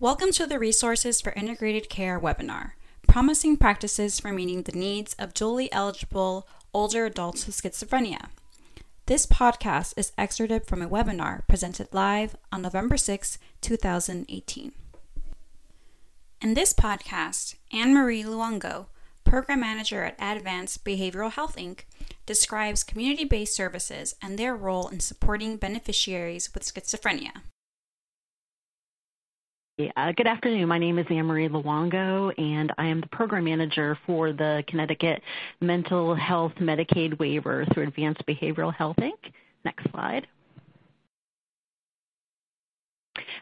Welcome to the Resources for Integrated Care webinar, Promising Practices for Meeting the Needs of Dually Eligible Older Adults with Schizophrenia. This podcast is excerpted from a webinar presented live on November 6, 2018. In this podcast, Anne Marie Luongo, Program Manager at Advanced Behavioral Health Inc., describes community based services and their role in supporting beneficiaries with schizophrenia. Uh, good afternoon. My name is Anne-Marie Luongo, and I am the program manager for the Connecticut Mental Health Medicaid waiver through Advanced Behavioral Health Inc. Next slide. Um, and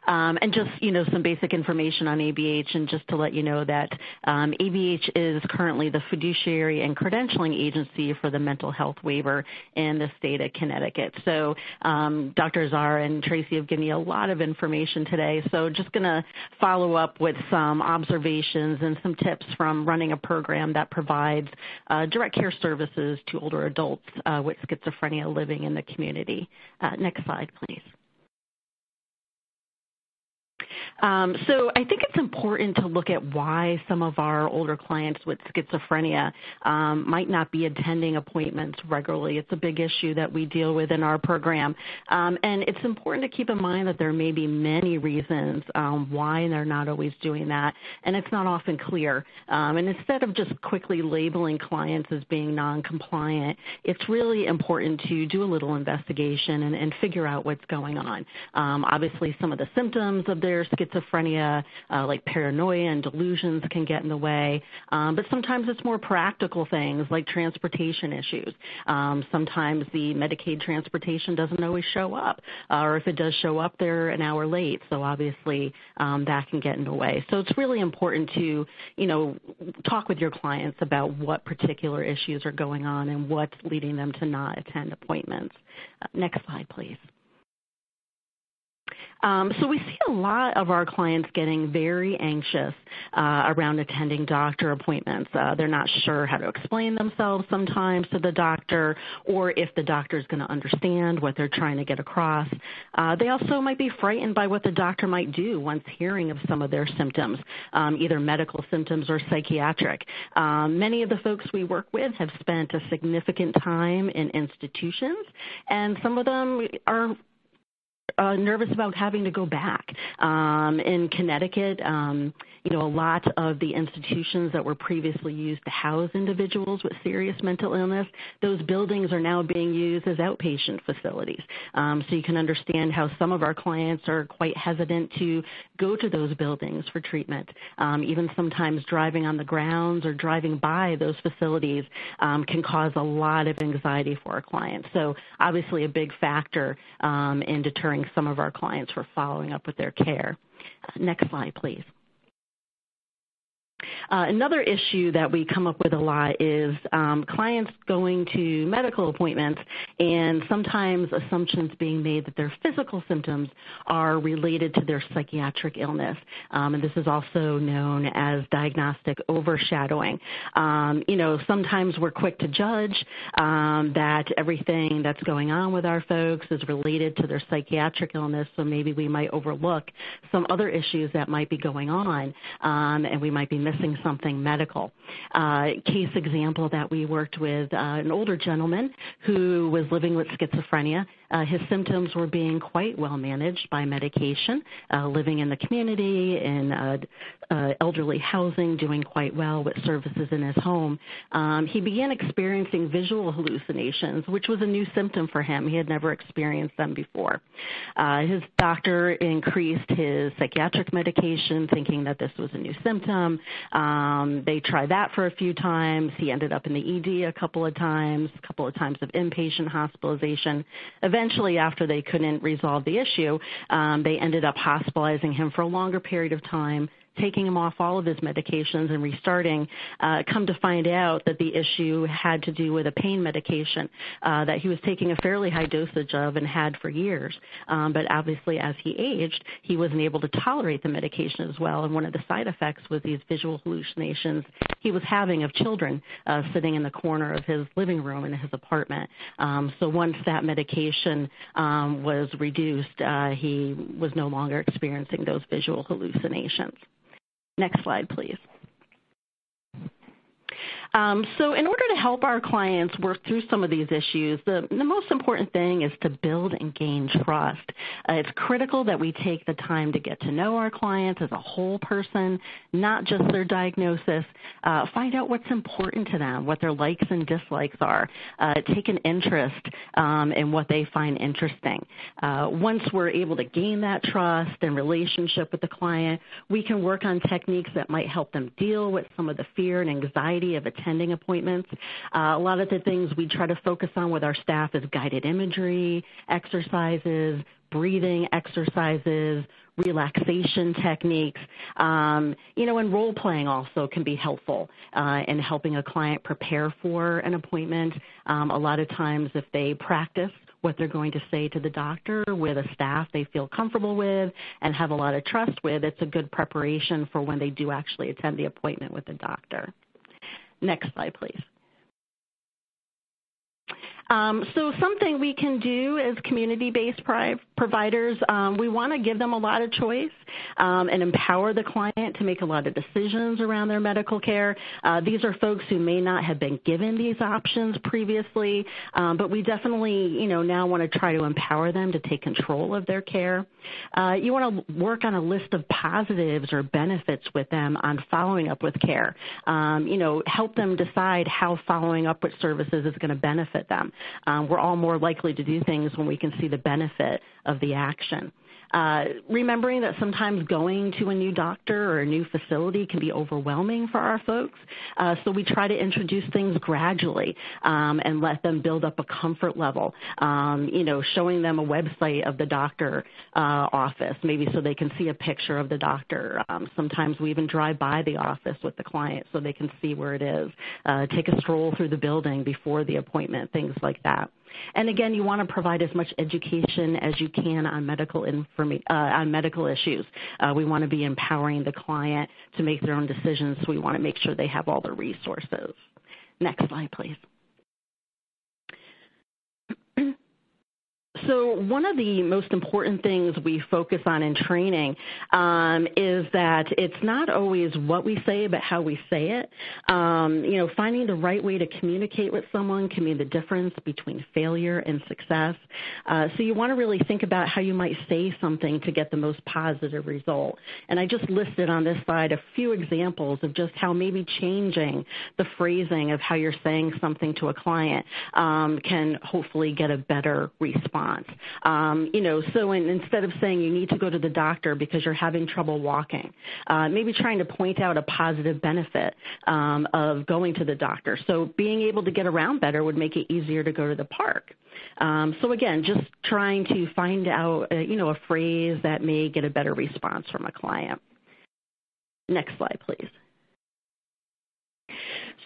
just, you know, some basic information on ABH and just to let you know that um, ABH is currently the fiduciary and credentialing agency for the mental health waiver in the state of Connecticut. So um, Dr. Zara and Tracy have given me a lot of information today. So just going to follow up with some observations and some tips from running a program that provides uh, direct care services to older adults uh, with schizophrenia living in the community. Uh, next slide, please. Um, so I think it's important to look at why some of our older clients with schizophrenia um, might not be attending appointments regularly. It's a big issue that we deal with in our program. Um, and it's important to keep in mind that there may be many reasons um, why they're not always doing that, and it's not often clear. Um, and instead of just quickly labeling clients as being non-compliant, it's really important to do a little investigation and, and figure out what's going on. Um, obviously, some of the symptoms of their schizophrenia uh, like paranoia and delusions can get in the way. Um, but sometimes it's more practical things like transportation issues. Um, sometimes the Medicaid transportation doesn't always show up, uh, or if it does show up, they're an hour late. So obviously um, that can get in the way. So it's really important to, you know, talk with your clients about what particular issues are going on and what's leading them to not attend appointments. Uh, next slide, please. Um, so we see a lot of our clients getting very anxious uh, around attending doctor appointments. Uh, they're not sure how to explain themselves sometimes to the doctor or if the doctor is going to understand what they're trying to get across. Uh, they also might be frightened by what the doctor might do once hearing of some of their symptoms, um, either medical symptoms or psychiatric. Um, many of the folks we work with have spent a significant time in institutions, and some of them are uh, nervous about having to go back. Um, in Connecticut, um, you know, a lot of the institutions that were previously used to house individuals with serious mental illness, those buildings are now being used as outpatient facilities. Um, so you can understand how some of our clients are quite hesitant to go to those buildings for treatment. Um, even sometimes driving on the grounds or driving by those facilities um, can cause a lot of anxiety for our clients. So obviously a big factor um, in deterring some of our clients for following up with their care. Next slide, please. Uh, another issue that we come up with a lot is um, clients going to medical appointments and sometimes assumptions being made that their physical symptoms are related to their psychiatric illness. Um, and this is also known as diagnostic overshadowing. Um, you know, sometimes we're quick to judge um, that everything that's going on with our folks is related to their psychiatric illness, so maybe we might overlook some other issues that might be going on, um, and we might be missing something medical. Uh, case example that we worked with uh, an older gentleman who was living with schizophrenia. Uh, his symptoms were being quite well managed by medication, uh, living in the community, in uh, uh, elderly housing, doing quite well with services in his home. Um, he began experiencing visual hallucinations, which was a new symptom for him. He had never experienced them before. Uh, his doctor increased his psychiatric medication, thinking that this was a new symptom. Um, they tried that for a few times. He ended up in the ED a couple of times, a couple of times of inpatient hospitalization. Eventually, after they couldn't resolve the issue, um, they ended up hospitalizing him for a longer period of time taking him off all of his medications and restarting, uh, come to find out that the issue had to do with a pain medication uh, that he was taking a fairly high dosage of and had for years. Um, but obviously, as he aged, he wasn't able to tolerate the medication as well. And one of the side effects was these visual hallucinations he was having of children uh, sitting in the corner of his living room in his apartment. Um, so once that medication um, was reduced, uh, he was no longer experiencing those visual hallucinations. Next slide, please. Um, so in order to help our clients work through some of these issues, the, the most important thing is to build and gain trust. Uh, it's critical that we take the time to get to know our clients as a whole person, not just their diagnosis. Uh, find out what's important to them, what their likes and dislikes are. Uh, take an interest um, in what they find interesting. Uh, once we're able to gain that trust and relationship with the client, we can work on techniques that might help them deal with some of the fear and anxiety of attending attending appointments. Uh, a lot of the things we try to focus on with our staff is guided imagery, exercises, breathing exercises, relaxation techniques. Um, you know, and role playing also can be helpful uh, in helping a client prepare for an appointment. Um, a lot of times, if they practice what they're going to say to the doctor with a staff they feel comfortable with and have a lot of trust with, it's a good preparation for when they do actually attend the appointment with the doctor. Next slide, please. Um, so something we can do as community-based providers, um, we want to give them a lot of choice um, and empower the client to make a lot of decisions around their medical care. Uh, these are folks who may not have been given these options previously, um, but we definitely, you know, now want to try to empower them to take control of their care. Uh, you want to work on a list of positives or benefits with them on following up with care. Um, you know, help them decide how following up with services is going to benefit them. Um, we're all more likely to do things when we can see the benefit of the action. Uh, remembering that sometimes going to a new doctor or a new facility can be overwhelming for our folks. Uh, so we try to introduce things gradually um, and let them build up a comfort level. Um, you know, showing them a website of the doctor uh, office, maybe so they can see a picture of the doctor. Um, sometimes we even drive by the office with the client so they can see where it is. Uh, take a stroll through the building before the appointment, things like that. And again, you want to provide as much education as you can on medical informa- uh, on medical issues. Uh, we want to be empowering the client to make their own decisions, so we want to make sure they have all the resources. Next slide, please. So one of the most important things we focus on in training um, is that it's not always what we say, but how we say it. Um, you know, finding the right way to communicate with someone can be the difference between failure and success. Uh, so you want to really think about how you might say something to get the most positive result. And I just listed on this slide a few examples of just how maybe changing the phrasing of how you're saying something to a client um, can hopefully get a better response response. Um, you know, so in, instead of saying you need to go to the doctor because you're having trouble walking, uh, maybe trying to point out a positive benefit um, of going to the doctor. So being able to get around better would make it easier to go to the park. Um, so again, just trying to find out, uh, you know, a phrase that may get a better response from a client. Next slide, please.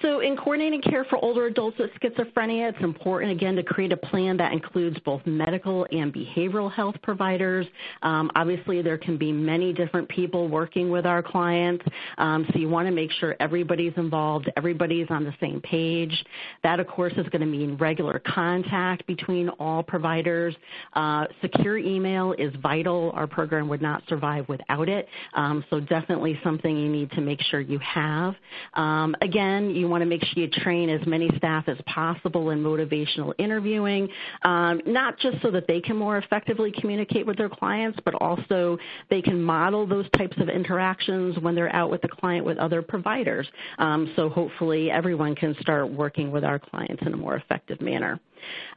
So in coordinating care for older adults with schizophrenia, it's important, again, to create a plan that includes both medical and behavioral health providers. Um, obviously, there can be many different people working with our clients, um, so you want to make sure everybody's involved, everybody's on the same page. That, of course, is going to mean regular contact between all providers. Uh, secure email is vital. Our program would not survive without it, um, so definitely something you need to make sure you have. Um, again, you want to make sure you train as many staff as possible in motivational interviewing, um, not just so that they can more effectively communicate with their clients, but also they can model those types of interactions when they're out with the client with other providers. Um, so hopefully everyone can start working with our clients in a more effective manner.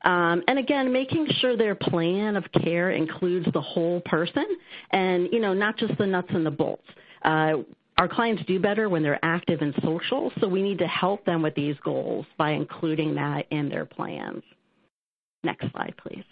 Um, and again, making sure their plan of care includes the whole person and, you know, not just the nuts and the bolts. Uh, our clients do better when they're active and social, so we need to help them with these goals by including that in their plans. Next slide, please.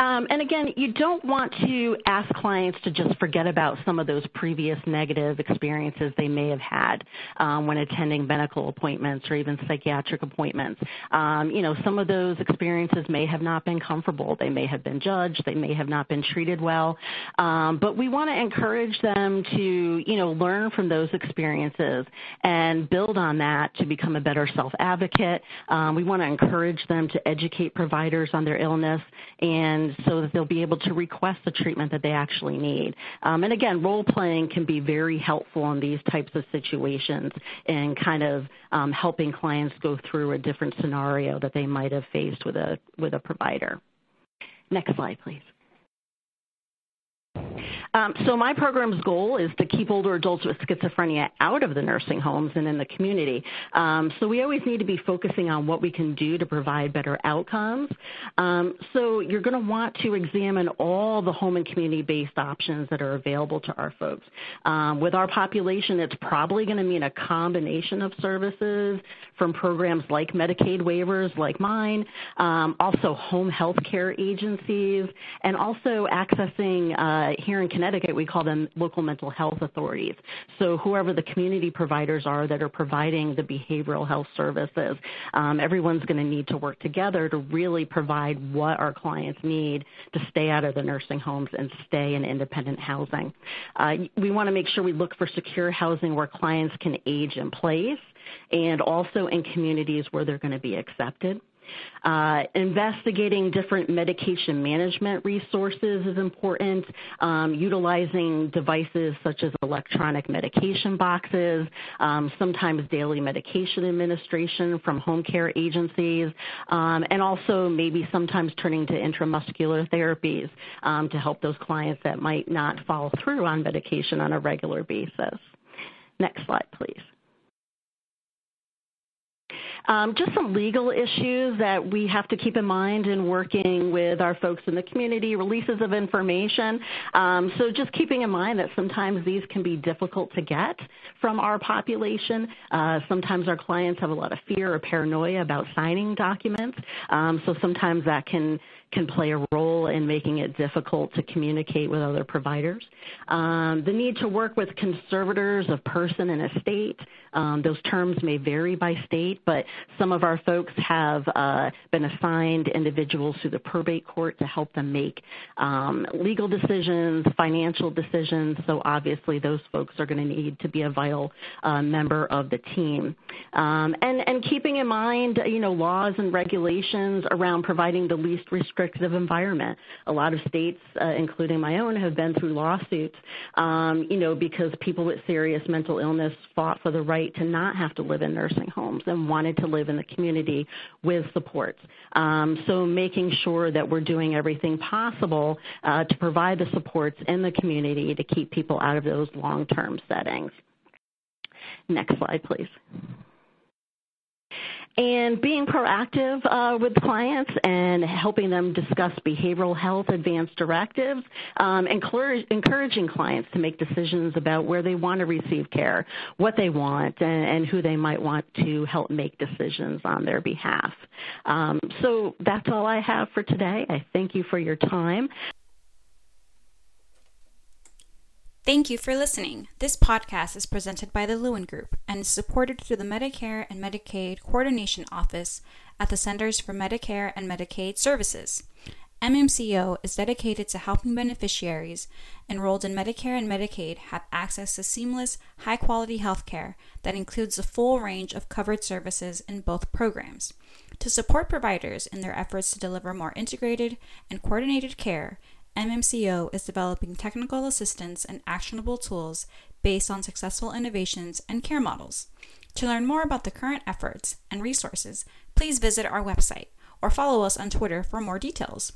Um, and again, you don't want to ask clients to just forget about some of those previous negative experiences they may have had um, when attending medical appointments or even psychiatric appointments. Um, you know, some of those experiences may have not been comfortable. They may have been judged. They may have not been treated well. Um, but we want to encourage them to, you know, learn from those experiences and build on that to become a better self-advocate. Um, we want to encourage them to educate providers on their illness and so that they'll be able to request the treatment that they actually need. Um, and again, role playing can be very helpful in these types of situations and kind of um, helping clients go through a different scenario that they might have faced with a with a provider. Next slide, please. Um, so my program's goal is to keep older adults with schizophrenia out of the nursing homes and in the community. Um, so we always need to be focusing on what we can do to provide better outcomes. Um, so you're going to want to examine all the home and community-based options that are available to our folks. Um, with our population, it's probably going to mean a combination of services from programs like Medicaid waivers like mine, um, also home health care agencies, and also accessing uh, here in Connecticut Connecticut, we call them local mental health authorities. So whoever the community providers are that are providing the behavioral health services, um, everyone's going to need to work together to really provide what our clients need to stay out of the nursing homes and stay in independent housing. Uh, we want to make sure we look for secure housing where clients can age in place and also in communities where they're going to be accepted. Uh, investigating different medication management resources is important. Um, utilizing devices such as electronic medication boxes, um, sometimes daily medication administration from home care agencies, um, and also maybe sometimes turning to intramuscular therapies um, to help those clients that might not follow through on medication on a regular basis. Next slide, please. Um, just some legal issues that we have to keep in mind in working with our folks in the community, releases of information. Um, so just keeping in mind that sometimes these can be difficult to get from our population. Uh, sometimes our clients have a lot of fear or paranoia about signing documents. Um, so sometimes that can can play a role in making it difficult to communicate with other providers. Um, the need to work with conservators of person and estate. Um, those terms may vary by state, but some of our folks have uh, been assigned individuals through the probate court to help them make um, legal decisions, financial decisions. So obviously those folks are going to need to be a vital uh, member of the team. Um, and, and keeping in mind, you know, laws and regulations around providing the least restrictive restrictive A lot of states, uh, including my own, have been through lawsuits, um, you know, because people with serious mental illness fought for the right to not have to live in nursing homes and wanted to live in the community with supports. Um, so making sure that we're doing everything possible uh, to provide the supports in the community to keep people out of those long-term settings. Next slide, please and being proactive uh, with clients and helping them discuss behavioral health advanced directives, um, encourage, encouraging clients to make decisions about where they want to receive care, what they want, and, and who they might want to help make decisions on their behalf. Um, so that's all I have for today. I thank you for your time. Thank you for listening. This podcast is presented by the Lewin Group and is supported through the Medicare and Medicaid Coordination Office at the Centers for Medicare and Medicaid Services. MMCO is dedicated to helping beneficiaries enrolled in Medicare and Medicaid have access to seamless, high quality health care that includes a full range of covered services in both programs. To support providers in their efforts to deliver more integrated and coordinated care, MMCO is developing technical assistance and actionable tools based on successful innovations and care models. To learn more about the current efforts and resources, please visit our website or follow us on Twitter for more details.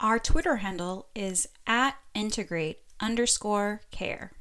Our Twitter handle is at integrate underscore care.